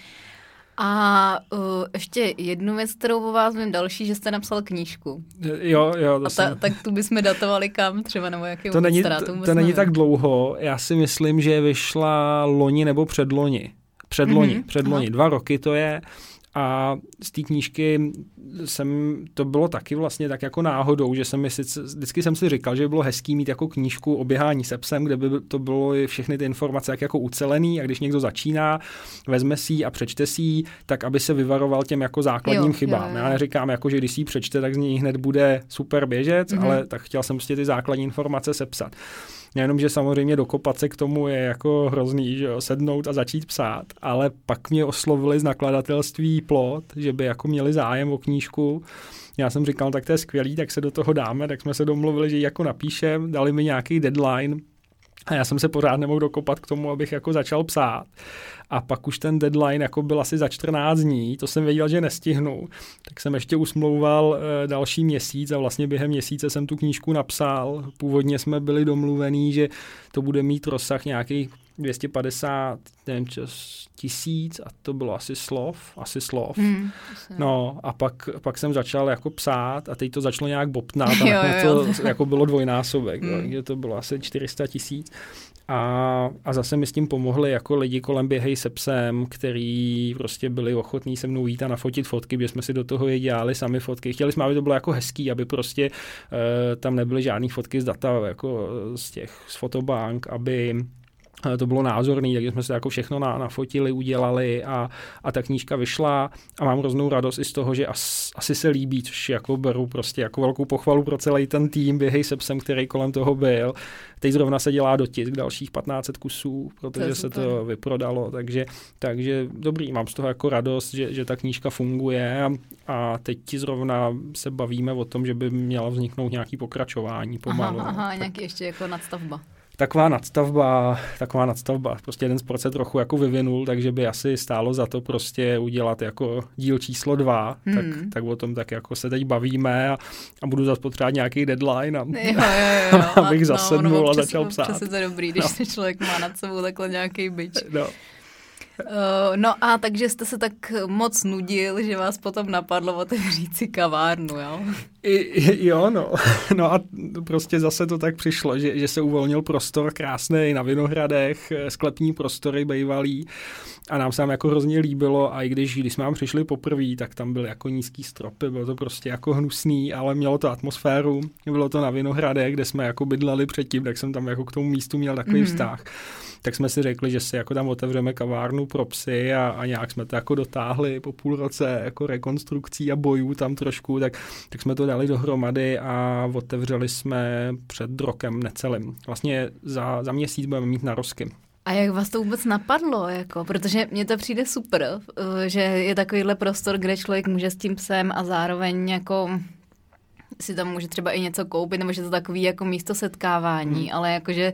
A uh, ještě jednu věc, kterou o vás vím, další, že jste napsal knížku. Jo, jo. To A ta, jsem... tak tu bychom datovali kam třeba, nebo jaký to není, to, to není tak dlouho. Já si myslím, že vyšla loni nebo předloni. Předloni, mm-hmm. předloni. Aha. Dva roky to je. A z té knížky jsem, to bylo taky vlastně tak jako náhodou, že jsem mi sice, vždycky jsem si říkal, že by bylo hezký mít jako knížku o běhání se psem, kde by to bylo všechny ty informace jak jako ucelený a když někdo začíná, vezme si ji a přečte si ji, tak aby se vyvaroval těm jako základním jo, chybám. Jo, jo. Já neříkám jako, že když si ji přečte, tak z ní hned bude super běžec, mm-hmm. ale tak chtěl jsem prostě ty základní informace sepsat. Nejenom, že samozřejmě dokopat se k tomu je jako hrozný, že jo, sednout a začít psát, ale pak mě oslovili z nakladatelství Plot, že by jako měli zájem o knížku. Já jsem říkal, tak to je skvělý, tak se do toho dáme, tak jsme se domluvili, že ji jako napíšem, dali mi nějaký deadline, A já jsem se pořád nemohl dokopat k tomu, abych jako začal psát. A pak už ten deadline jako byl asi za 14 dní, to jsem věděl, že nestihnu. Tak jsem ještě usmlouval e, další měsíc a vlastně během měsíce jsem tu knížku napsal. Původně jsme byli domluvení, že to bude mít rozsah nějakých 250 nevím, čas, tisíc a to bylo asi slov, asi slov. Hmm, no a pak, pak jsem začal jako psát a teď to začalo nějak bobtnat a [LAUGHS] jo, jo. to jako bylo dvojnásobek, hmm. takže to bylo asi 400 tisíc. A, a zase mi s tím pomohli jako lidi kolem běhej se psem, který prostě byli ochotní se mnou jít a nafotit fotky, protože jsme si do toho je dělali sami fotky. Chtěli jsme, aby to bylo jako hezký, aby prostě uh, tam nebyly žádné fotky z data, jako z těch z fotobank, aby to bylo názorný, takže jsme se jako všechno na, nafotili, udělali a, a ta knížka vyšla a mám hroznou radost i z toho, že as, asi se líbí, což jako beru prostě jako velkou pochvalu pro celý ten tým, běhej se psem, který kolem toho byl. Teď zrovna se dělá dotisk dalších 1500 kusů, protože to se to vyprodalo, takže, takže dobrý, mám z toho jako radost, že, že ta knížka funguje a, a teď zrovna se bavíme o tom, že by měla vzniknout nějaký pokračování pomalu. Aha, aha nějaký ještě jako nadstavba taková nadstavba, taková nadstavba. Prostě jeden z se trochu jako vyvinul, takže by asi stálo za to prostě udělat jako díl číslo dva, hmm. tak, tak o tom tak jako se teď bavíme a, a budu zase potřebovat nějaký deadline a, jo, jo, jo. [LAUGHS] abych no, zasednul a začal psát. Přesně to dobrý, když no. se člověk má nad sebou takhle nějaký byč. No. Uh, no a takže jste se tak moc nudil, že vás potom napadlo otevřít si kavárnu, jo? I, jo, no. [LAUGHS] No a prostě zase to tak přišlo, že, že se uvolnil prostor krásný na Vinohradech, sklepní prostory bývalý a nám se tam jako hrozně líbilo a i když, když jsme tam přišli poprvé, tak tam byly jako nízký stropy, bylo to prostě jako hnusný, ale mělo to atmosféru, bylo to na Vinohradech, kde jsme jako bydleli předtím, tak jsem tam jako k tomu místu měl takový mm. vztah tak jsme si řekli, že si jako tam otevřeme kavárnu pro psy a, a nějak jsme to jako dotáhli po půl roce jako rekonstrukcí a bojů tam trošku, tak, tak jsme to dali dohromady a otevřeli jsme před rokem necelým. Vlastně za, za měsíc budeme mít narosky. A jak vás to vůbec napadlo? Jako? Protože mně to přijde super, eh, že je takovýhle prostor, kde člověk může s tím psem a zároveň jako si tam může třeba i něco koupit, nebo že to takový jako místo setkávání, hmm. ale jakože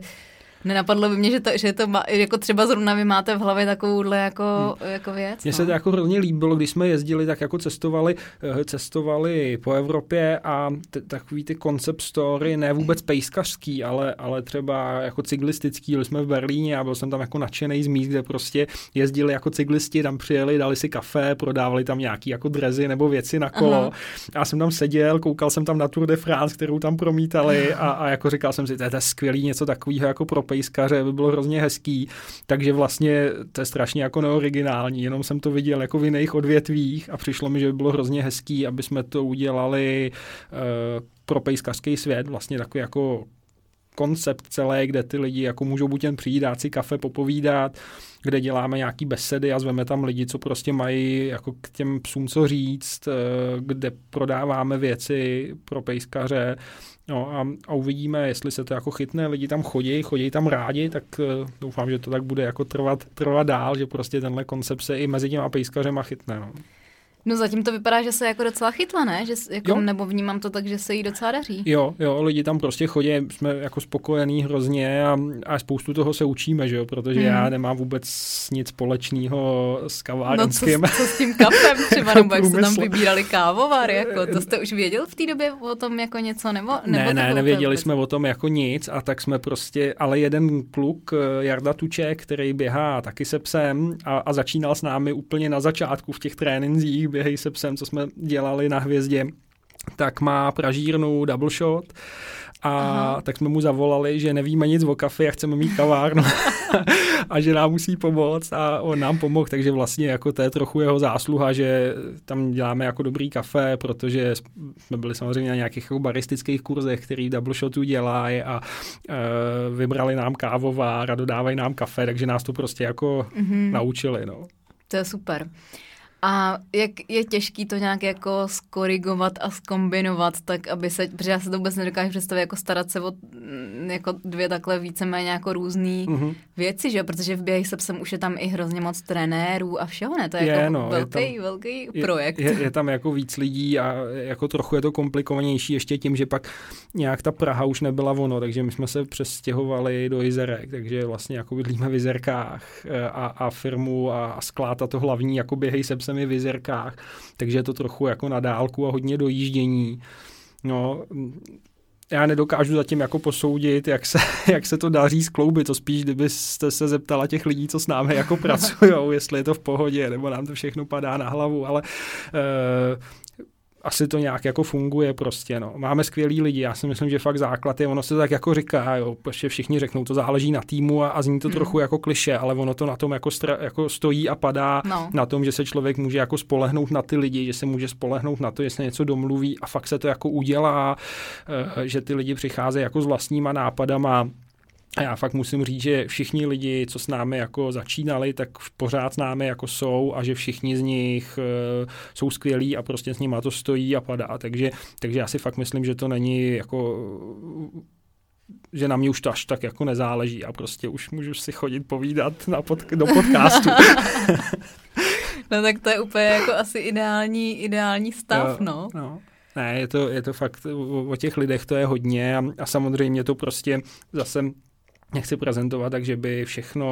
Nenapadlo by mě, že, to, že to má, jako třeba zrovna vy máte v hlavě takovouhle jako, hmm. jako věc. Mně no. se to jako hrozně líbilo, když jsme jezdili, tak jako cestovali, eh, cestovali po Evropě a t- takový ty concept story, ne vůbec pejskařský, ale, ale třeba jako cyklistický, byli jsme v Berlíně a byl jsem tam jako nadšený z míst, kde prostě jezdili jako cyklisti, tam přijeli, dali si kafe, prodávali tam nějaký jako drezy nebo věci na kolo. Aha. Já jsem tam seděl, koukal jsem tam na Tour de France, kterou tam promítali a, a jako říkal jsem si, to je, to je skvělý něco takového jako pro pejskaře, by bylo hrozně hezký, takže vlastně to je strašně jako neoriginální, jenom jsem to viděl jako v jiných odvětvích a přišlo mi, že by bylo hrozně hezký, aby jsme to udělali uh, pro pejskařský svět, vlastně takový jako koncept celé, kde ty lidi jako můžou buď jen přijít, dát si kafe, popovídat, kde děláme nějaký besedy a zveme tam lidi, co prostě mají jako k těm psům co říct, eh, kde prodáváme věci pro pejskaře, No a, a uvidíme, jestli se to jako chytne, lidi tam chodí, chodí tam rádi, tak uh, doufám, že to tak bude jako trvat, trvat dál, že prostě tenhle koncept se i mezi těma pejskařema chytne. No. No zatím to vypadá, že se jako docela chytla, ne? Že jako, nebo vnímám to tak, že se jí docela daří. Jo, jo, lidi tam prostě chodí, jsme jako spokojení hrozně a, a spoustu toho se učíme, že jo, protože hmm. já nemám vůbec nic společného s kavárenským. No co, co s tím kafem třeba, [LAUGHS] nebo jak jste tam vybírali kávovar, jako, to jste už věděl v té době o tom jako něco, nebo? nebo ne, ne, nevěděli jsme o tom jako nic a tak jsme prostě, ale jeden kluk, eh, Jarda Tuček, který běhá taky se psem a, a začínal s námi úplně na začátku v těch trénincích, běhej se psem, co jsme dělali na hvězdě, tak má pražírnu double shot a Aha. tak jsme mu zavolali, že nevíme nic o kafe a chceme mít kavárnu [LAUGHS] a že nám musí pomoct a on nám pomohl, takže vlastně jako to je trochu jeho zásluha, že tam děláme jako dobrý kafe, protože jsme byli samozřejmě na nějakých jako baristických kurzech, který double shotu dělají a e, vybrali nám kávovár a dodávají nám kafe, takže nás to prostě jako mm-hmm. naučili. No. To je super. A jak je těžký to nějak jako skorigovat a skombinovat, tak aby se, protože já se to vůbec nedokážu představit, jako starat se o mm, jako dvě takhle víceméně jako různé mm-hmm. věci, že protože v běhej se psem už je tam i hrozně moc trenérů a všeho, ne? To je, je jako no, velký, je tam, velký projekt. Je, je, je, tam jako víc lidí a jako trochu je to komplikovanější ještě tím, že pak nějak ta Praha už nebyla ono, takže my jsme se přestěhovali do Jizerek, takže vlastně jako bydlíme v Jizerkách e, a, a firmu a, a to hlavní jako běhej se psem je v Jizerkách, takže je to trochu jako na dálku a hodně dojíždění. No, já nedokážu zatím jako posoudit, jak se, [LAUGHS] jak se to daří skloubit. To spíš, kdybyste se zeptala těch lidí, co s námi jako [LAUGHS] pracují, jestli je to v pohodě, nebo nám to všechno padá na hlavu, ale uh, asi to nějak jako funguje prostě, no. Máme skvělý lidi, já si myslím, že fakt základ je, ono se tak jako říká, jo, prostě všichni řeknou, to záleží na týmu a, a zní to hmm. trochu jako kliše, ale ono to na tom jako, stra, jako stojí a padá no. na tom, že se člověk může jako spolehnout na ty lidi, že se může spolehnout na to, jestli něco domluví a fakt se to jako udělá, eh, že ty lidi přicházejí jako s vlastníma nápadama, a já fakt musím říct, že všichni lidi, co s námi jako začínali, tak pořád s námi jako jsou a že všichni z nich uh, jsou skvělí a prostě s nimi to stojí a padá. Takže, takže já si fakt myslím, že to není jako že na mě už to až tak jako nezáleží a prostě už můžu si chodit povídat na pod, do podcastu. [LAUGHS] no tak to je úplně jako asi ideální, ideální stav, jo, no. no. Ne, je to, je to fakt, o, o těch lidech to je hodně a, a samozřejmě to prostě zase nechci prezentovat, takže by všechno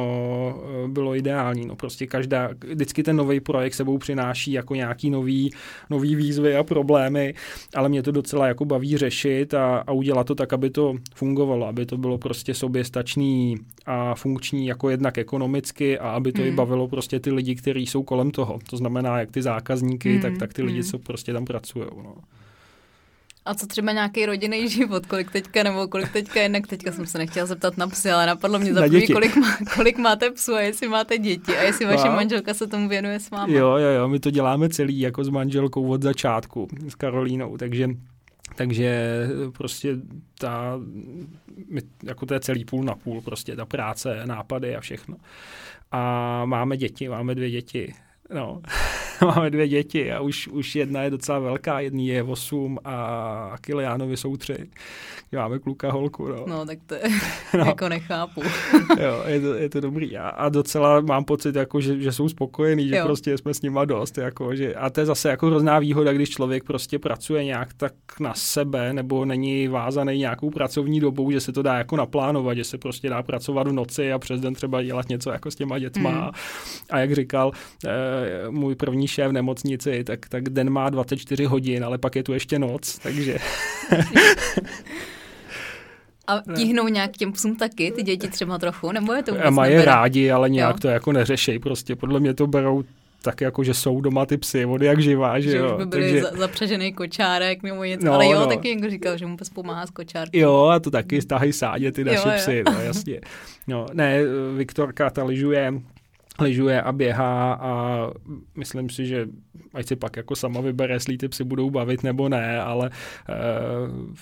eh, bylo ideální. No prostě každá, vždycky ten nový projekt sebou přináší jako nějaký nový, nový výzvy a problémy, ale mě to docela jako baví řešit a, a udělat to tak, aby to fungovalo, aby to bylo prostě soběstačný a funkční jako jednak ekonomicky a aby to mm. i bavilo prostě ty lidi, kteří jsou kolem toho. To znamená jak ty zákazníky, mm. tak, tak ty lidi, mm. co prostě tam pracují. No. A co třeba nějaký rodinný život, kolik teďka, nebo kolik teďka, jednak teďka jsem se nechtěla zeptat na psy, ale napadlo mě za první, kolik, má, kolik máte psů a jestli máte děti a jestli vaše no. manželka se tomu věnuje s vámi. Jo, jo, jo, my to děláme celý jako s manželkou od začátku, s Karolínou, takže takže prostě ta, jako to je celý půl na půl, prostě ta práce, nápady a všechno. A máme děti, máme dvě děti. No. [LAUGHS] máme dvě děti a už, už jedna je docela velká, jedný je 8 a Kiliánovi jsou tři. Máme kluka, holku. No, no tak to je, [LAUGHS] no. jako nechápu. [LAUGHS] jo, je to, je to dobrý. A, a docela mám pocit, jako, že, že jsou spokojení, že jo. prostě jsme s nima dost. Jako, že, a to je zase jako hrozná výhoda, když člověk prostě pracuje nějak tak na sebe nebo není vázaný nějakou pracovní dobou, že se to dá jako naplánovat, že se prostě dá pracovat v noci a přes den třeba dělat něco jako s těma dětma. Hmm. A jak říkal eh, můj první šéf v nemocnici, tak, tak den má 24 hodin, ale pak je tu ještě noc, takže... [LAUGHS] A tíhnou nějak těm psům taky, ty děti třeba trochu, nebo je to vůbec Mají je rádi, ale nějak jo. to jako neřešej, prostě podle mě to berou tak jako, že jsou doma ty psy, vody jak živá, že, že jo. Už by byli Takže... zapřežený kočárek nebo něco, no, ale jo, no. taky někdo říkal, že mu pes pomáhá s kočárkem. Jo, a to taky stáhají sádě ty naše jo, psy, jo. no jasně. No, ne, Viktorka ta lyžuje lyžuje a běhá a myslím si, že ať si pak jako sama vybere, jestli ty psy budou bavit nebo ne, ale uh,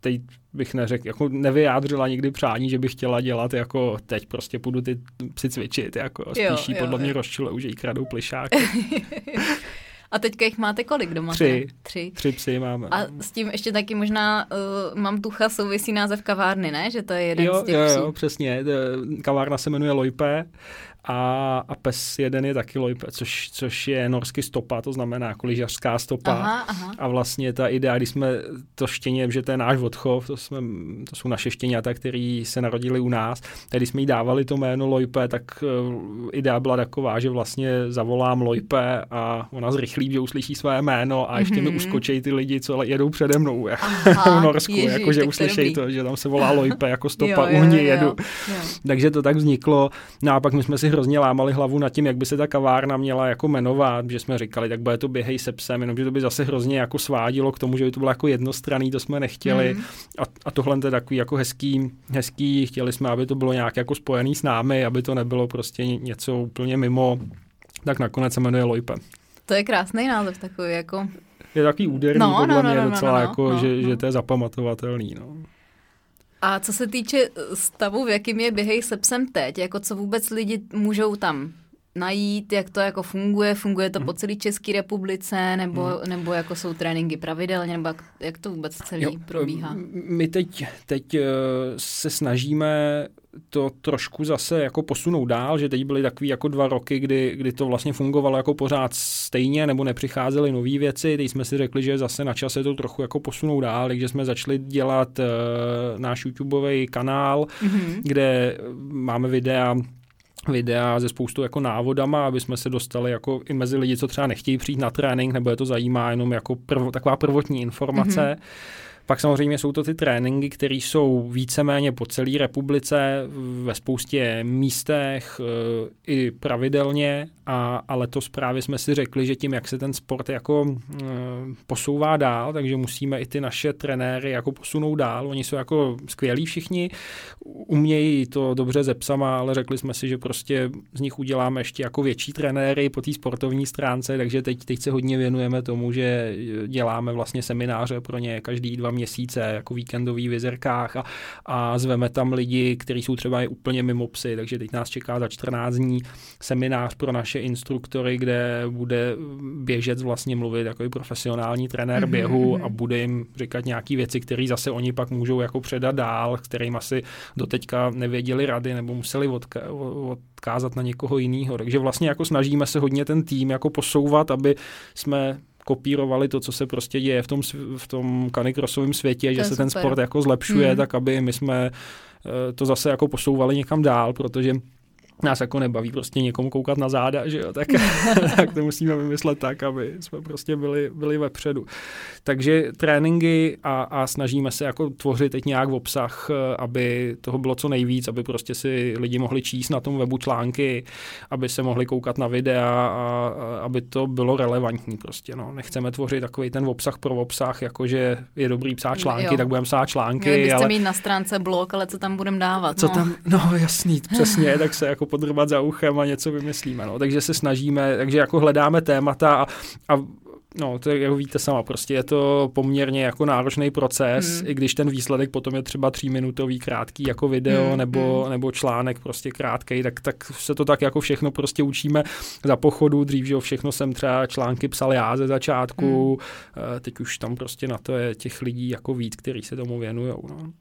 teď bych neřekl, jako nevyjádřila nikdy přání, že bych chtěla dělat jako teď prostě půjdu ty psy cvičit, jako spíš jo, jo, podle jo. mě rozčilou, že jí kradou plišák. [LAUGHS] A teďka jich máte kolik doma? Tři. Tři. Tři psy máme. A s tím ještě taky možná uh, mám tucha souvisí název kavárny, ne? Že to je jeden jo, z těch jo, psů. Jo, přesně. Kavárna se jmenuje Lojpe a, a pes jeden je taky lojpe, což, což je norsky stopa, to znamená jako lyžařská stopa. Aha, aha. A vlastně ta idea, když jsme to štěně, že to je náš odchov, to, jsme, to jsou naše štěňata, který se narodili u nás, když jsme jí dávali to jméno Lojpe, tak uh, idea byla taková, že vlastně zavolám Lojpe a ona zrychlí, že uslyší své jméno a ještě mm-hmm. mi mhm. uskočí ty lidi, co jedou přede mnou Aha, [LAUGHS] v Norsku, jako, že uslyší to, že tam se volá Lojpe jako stopa, jo, uhni jedu. Jo, jo. Takže to tak vzniklo. No a pak my jsme si hrozně lámali hlavu nad tím, jak by se ta kavárna měla jako jmenovat, že jsme říkali, tak bude to běhej se psem, jenomže to by zase hrozně jako svádilo k tomu, že by to bylo jako jednostranný, to jsme nechtěli. Mm. A, a tohle je takový jako hezký, hezký, chtěli jsme, aby to bylo nějak jako spojený s námi, aby to nebylo prostě něco úplně mimo, tak nakonec se jmenuje Lojpe. To je krásný název takový jako je takový úderný, no, podle no, no, mě no, docela, no, jako, no, že, no. že to je zapamatovatelný. No. A co se týče stavu, v jakým je běhej se psem teď, jako co vůbec lidi můžou tam najít, jak to jako funguje, funguje to po celé České republice, nebo, hmm. nebo jako jsou tréninky pravidelně, nebo jak, jak to vůbec celý jo, probíhá? My teď, teď eh, se snažíme to trošku zase jako posunout dál, že teď byly takový jako dva roky, kdy, kdy to vlastně fungovalo jako pořád stejně, nebo nepřicházely nové věci. Teď jsme si řekli, že zase na čase to trochu jako posunout dál, takže jsme začali dělat uh, náš YouTubeový kanál, mm-hmm. kde máme videa videa ze spoustu jako návodama, aby jsme se dostali jako i mezi lidi, co třeba nechtějí přijít na trénink, nebo je to zajímá jenom jako prvo, taková prvotní informace. Mm-hmm. Pak samozřejmě jsou to ty tréninky, které jsou víceméně po celé republice, ve spoustě místech e, i pravidelně, a, a letos právě jsme si řekli, že tím, jak se ten sport jako e, posouvá dál, takže musíme i ty naše trenéry jako posunout dál. Oni jsou jako skvělí všichni, umějí to dobře ze psama, ale řekli jsme si, že prostě z nich uděláme ještě jako větší trenéry po té sportovní stránce, takže teď, teď se hodně věnujeme tomu, že děláme vlastně semináře pro ně každý dva měsíce, jako víkendový v jezerkách a, a zveme tam lidi, kteří jsou třeba i úplně mimo psy, takže teď nás čeká za 14 dní seminář pro naše instruktory, kde bude běžec vlastně mluvit jako profesionální trenér mm-hmm. běhu a bude jim říkat nějaké věci, které zase oni pak můžou jako předat dál, kterým asi doteďka nevěděli rady nebo museli odka- odkázat na někoho jiného. Takže vlastně jako snažíme se hodně ten tým jako posouvat, aby jsme kopírovali to, co se prostě děje v tom, v tom kanikrosovém světě, to že se super. ten sport jako zlepšuje, hmm. tak aby my jsme eh, to zase jako posouvali někam dál, protože nás jako nebaví prostě někomu koukat na záda, že jo, tak, [LAUGHS] tak to musíme vymyslet tak, aby jsme prostě byli, byli vepředu. Takže tréninky a, a snažíme se jako tvořit teď nějak v obsah, aby toho bylo co nejvíc, aby prostě si lidi mohli číst na tom webu články, aby se mohli koukat na videa a, a aby to bylo relevantní prostě, no. Nechceme tvořit takový ten obsah pro obsah, jakože je dobrý psát články, jo. tak budeme psát články. Měli byste ale... mít na stránce blog, ale co tam budeme dávat, Co no. tam, no jasný, přesně, tak se jako podrbat za uchem a něco vymyslíme. No. Takže se snažíme, takže jako hledáme témata a, a No, to jak víte sama, prostě je to poměrně jako náročný proces, hmm. i když ten výsledek potom je třeba tříminutový krátký jako video hmm. nebo, hmm. nebo článek prostě krátký, tak, tak se to tak jako všechno prostě učíme za pochodu, dřív, že všechno jsem třeba články psal já ze začátku, hmm. teď už tam prostě na to je těch lidí jako víc, kteří se tomu věnují. No.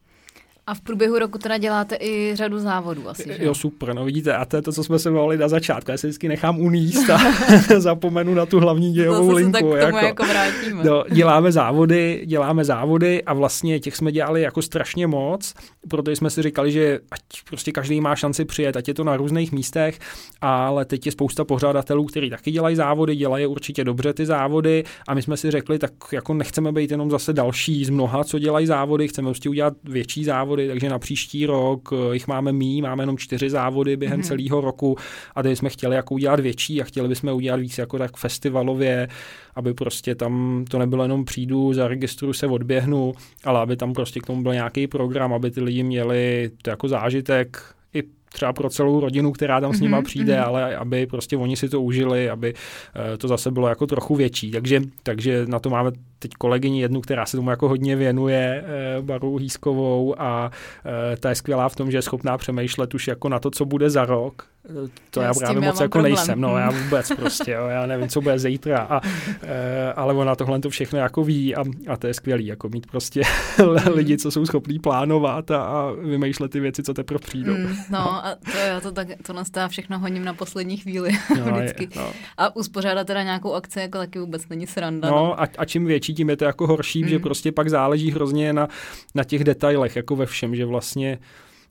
A v průběhu roku teda děláte i řadu závodů asi, že? Jo, super, no vidíte, a to je to, co jsme se volili na začátku. Já se vždycky nechám uníst a [LAUGHS] [LAUGHS] zapomenu na tu hlavní dějovou to linku. Tak k tomu jako, jako vrátíme. No, děláme závody, děláme závody a vlastně těch jsme dělali jako strašně moc, protože jsme si říkali, že ať prostě každý má šanci přijet, ať je to na různých místech, ale teď je spousta pořadatelů, kteří taky dělají závody, dělají určitě dobře ty závody a my jsme si řekli, tak jako nechceme být jenom zase další z mnoha, co dělají závody, chceme prostě udělat větší závody závody, takže na příští rok eh, jich máme mý, máme jenom čtyři závody během mm-hmm. celého roku a teď jsme chtěli jako udělat větší a chtěli bychom udělat víc jako tak festivalově, aby prostě tam to nebylo jenom přijdu, zaregistruju se, odběhnu, ale aby tam prostě k tomu byl nějaký program, aby ty lidi měli to jako zážitek, i třeba pro celou rodinu, která tam s nima mm-hmm. přijde, mm-hmm. ale aby prostě oni si to užili, aby eh, to zase bylo jako trochu větší. Takže, takže na to máme teď kolegyni jednu, která se tomu jako hodně věnuje, eh, Baru Hýskovou a eh, ta je skvělá v tom, že je schopná přemýšlet už jako na to, co bude za rok, to já, já právě moc jako problém. nejsem, no já vůbec prostě, jo, já nevím, co bude zítra, a, e, ale ona tohle to všechno jako ví a, a to je skvělý, jako mít prostě [LAUGHS] lidi, co jsou schopní plánovat a, a vymýšlet ty věci, co teprve přijdou. Mm, no, no a to, já to, tak, to nastává všechno hodím na poslední chvíli [LAUGHS] no, vždycky. Je, no. A uspořádat teda nějakou akci jako taky vůbec není sranda. No, no. A, a čím větší, tím je to jako horší, mm. že prostě pak záleží hrozně na, na těch detailech, jako ve všem, že vlastně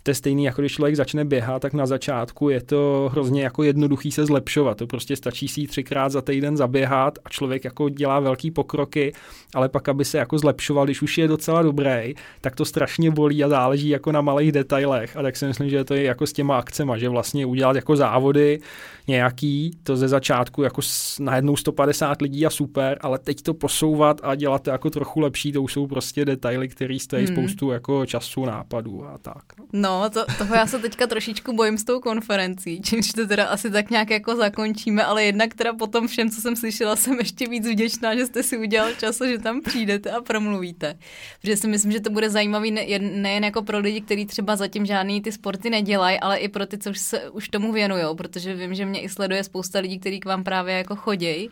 to je stejný, jako když člověk začne běhat, tak na začátku je to hrozně jako jednoduchý se zlepšovat. To prostě stačí si třikrát za týden zaběhat a člověk jako dělá velký pokroky, ale pak, aby se jako zlepšoval, když už je docela dobrý, tak to strašně bolí a záleží jako na malých detailech. A tak si myslím, že to je jako s těma akcema, že vlastně udělat jako závody nějaký, to ze začátku jako najednou 150 lidí a super, ale teď to posouvat a dělat to jako trochu lepší, to už jsou prostě detaily, které stojí hmm. spoustu jako času, nápadů a tak. No, No, to, toho já se teďka trošičku bojím s tou konferencí, čímž to teda asi tak nějak jako zakončíme, ale jednak teda potom všem, co jsem slyšela, jsem ještě víc vděčná, že jste si udělal čas, že tam přijdete a promluvíte. Protože si myslím, že to bude zajímavý nejen jako pro lidi, kteří třeba zatím žádný ty sporty nedělají, ale i pro ty, co už se už tomu věnují, protože vím, že mě i sleduje spousta lidí, kteří k vám právě jako chodí.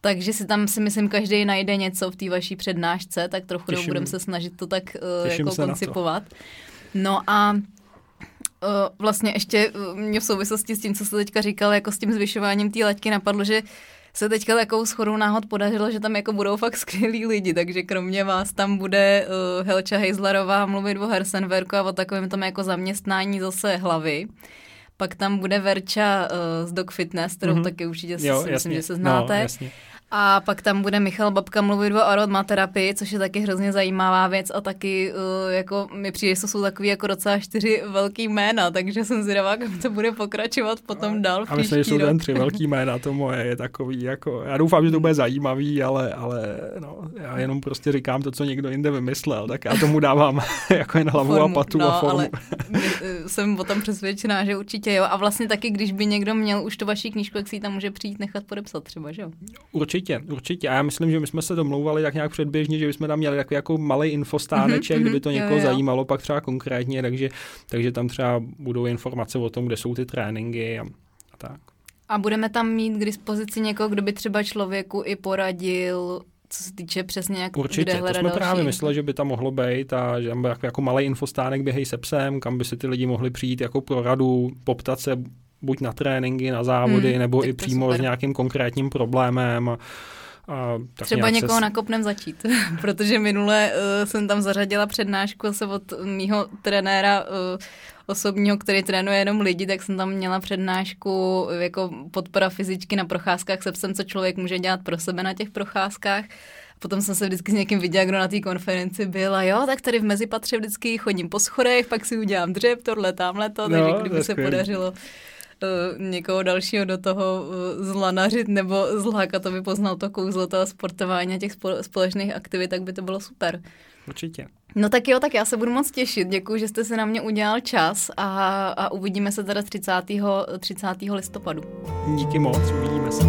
Takže si tam si myslím, každý najde něco v té vaší přednášce, tak trochu budeme se snažit to tak uh, jako koncipovat. No a uh, vlastně ještě uh, mě v souvislosti s tím, co jste teďka říkal, jako s tím zvyšováním té laťky napadlo, že se teďka takovou schodou náhod podařilo, že tam jako budou [LAUGHS] fakt skvělí lidi, takže kromě vás tam bude uh, Helča Hejzlerová mluvit o Hersenwerku a o takovém tom jako zaměstnání zase hlavy. Pak tam bude Verča uh, z Dog Fitness, kterou mm-hmm. taky určitě jo, si, myslím, že se znáte. No, jasně. A pak tam bude Michal Babka mluvit o aromaterapii, což je taky hrozně zajímavá věc a taky uh, jako mi přijde, že to jsou takový jako docela čtyři velký jména, takže jsem zvědavá, jak to bude pokračovat potom dál v A myslím, že jsou ten tři velký jména, to moje je takový jako, já doufám, že to bude zajímavý, ale, ale no, já jenom prostě říkám to, co někdo jinde vymyslel, tak já tomu dávám [LAUGHS] jako jen hlavu formu, a patu no, a formu. Ale eh, jsem o tom přesvědčená, že určitě jo. A vlastně taky, když by někdo měl už tu vaší knížku, jak si ji tam může přijít nechat podepsat třeba, že jo? Určitě Určitě, určitě. A já myslím, že my jsme se domlouvali tak nějak předběžně, že bychom tam měli takový jako malý infostáneček, mm-hmm, kdyby to někoho jo, jo. zajímalo, pak třeba konkrétně, takže, takže tam třeba budou informace o tom, kde jsou ty tréninky a, a tak. A budeme tam mít k dispozici někoho, kdo by třeba člověku i poradil, co se týče přesně, jak Určitě, kde to jsme další. právě mysleli, že by tam mohlo být a že tam jako, jako malý infostánek běhej se psem, kam by si ty lidi mohli přijít jako pro radu, poptat se buď na tréninky, na závody, hmm, nebo i přímo super. s nějakým konkrétním problémem. A, a tak Třeba někoho se... nakopnem začít, [LAUGHS] protože minule uh, jsem tam zařadila přednášku se od mýho trenéra uh, osobního, který trénuje jenom lidi, tak jsem tam měla přednášku jako podpora fyzičky na procházkách se psem, co člověk může dělat pro sebe na těch procházkách. Potom jsem se vždycky s někým viděla, kdo na té konferenci byl a jo, tak tady v mezipatře vždycky chodím po schodech, pak si udělám dřep, tohle, tamhle to, takže no, kdyby se podařilo uh, někoho dalšího do toho uh, zlanařit nebo zlákat, aby poznal to kouzlo toho sportování a těch společných aktivit, tak by to bylo super. Určitě. No tak jo, tak já se budu moc těšit. Děkuji, že jste se na mě udělal čas a, a uvidíme se teda 30. 30. listopadu. Díky moc, uvidíme se.